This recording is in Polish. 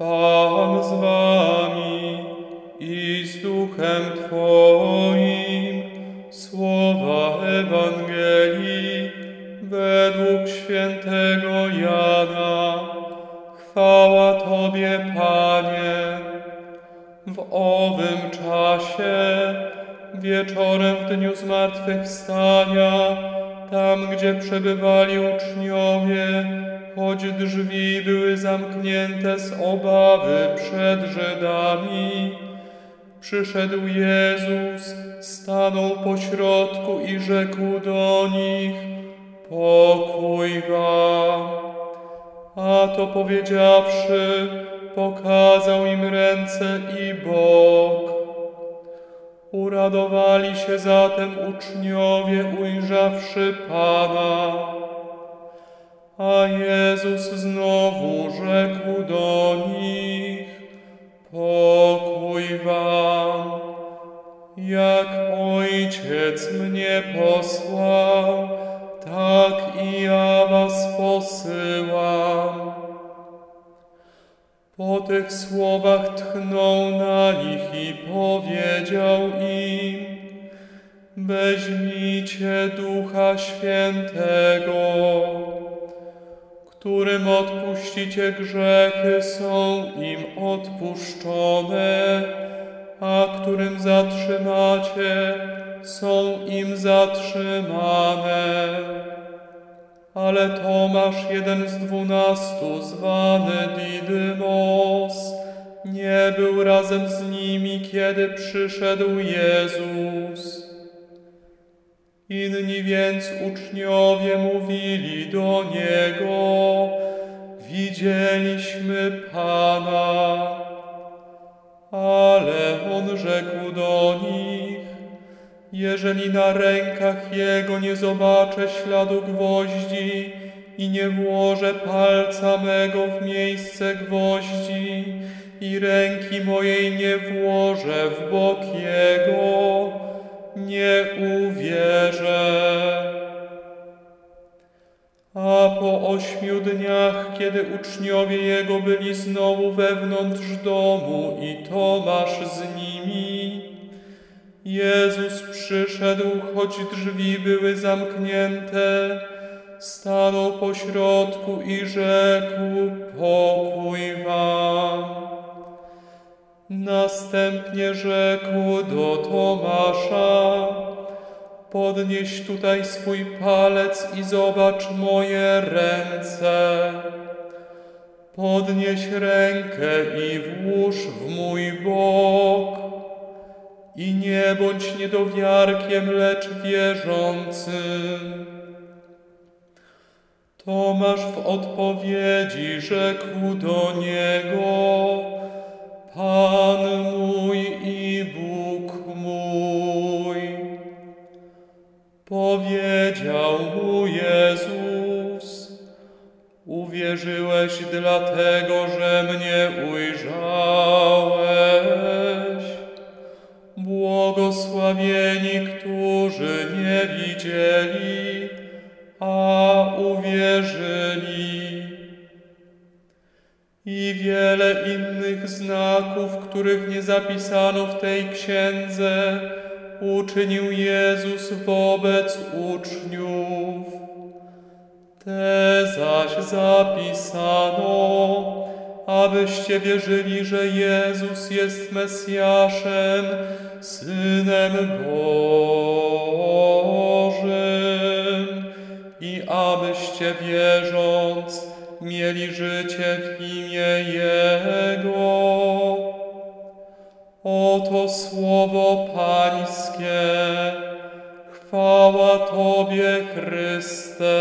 Pan z wami i z duchem Twoim. Słowa Ewangelii według świętego Jana. Chwała Tobie, Panie. W owym czasie, wieczorem w dniu zmartwychwstania, tam gdzie przebywali uczniowie, choć drzwi były zamknięte z obawy przed Żydami, przyszedł Jezus, stanął pośrodku i rzekł do nich, pokój wam. A to powiedziawszy, pokazał im ręce i bok. Uradowali się zatem uczniowie, ujrzawszy Pana. A Jezus znowu rzekł do nich, pokój wam. Jak Ojciec mnie posłał, tak i ja was posyłam. Po tych słowach tchnął na nich i powiedział im, weźmijcie Ducha Świętego, którym odpuścicie grzechy, są im odpuszczone, a którym zatrzymacie, są im zatrzymane. Ale Tomasz, jeden z dwunastu, zwany Didymos, nie był razem z nimi, kiedy przyszedł Jezus. Inni więc uczniowie mówili do Niego, widzieliśmy Pana. Ale On rzekł do nich, jeżeli na rękach Jego nie zobaczę śladu gwoździ i nie włożę palca mego w miejsce gwoździ i ręki mojej nie włożę w bok Jego, nie uwierzę. A po ośmiu dniach, kiedy uczniowie Jego byli znowu wewnątrz domu i Tomasz z nimi, Jezus przyszedł, choć drzwi były zamknięte, stanął pośrodku i rzekł: Pokój wam. Następnie rzekł do Tomasza: Podnieś tutaj swój palec i zobacz moje ręce. Podnieś rękę i włóż w mój bok. I nie bądź niedowiarkiem, lecz wierzącym. Tomasz w odpowiedzi rzekł do niego: Pan mój i Bóg mój. Powiedział mu Jezus: Uwierzyłeś dlatego, że mnie ujrzałeś. Błogosławieni, którzy nie widzieli, a wiele innych znaków, których nie zapisano w tej księdze, uczynił Jezus wobec uczniów. Te zaś zapisano, abyście wierzyli, że Jezus jest Mesjaszem, Synem Bożym i abyście wierząc mieli życie w imię Jego. Oto słowo Pańskie. Chwała Tobie, Chryste.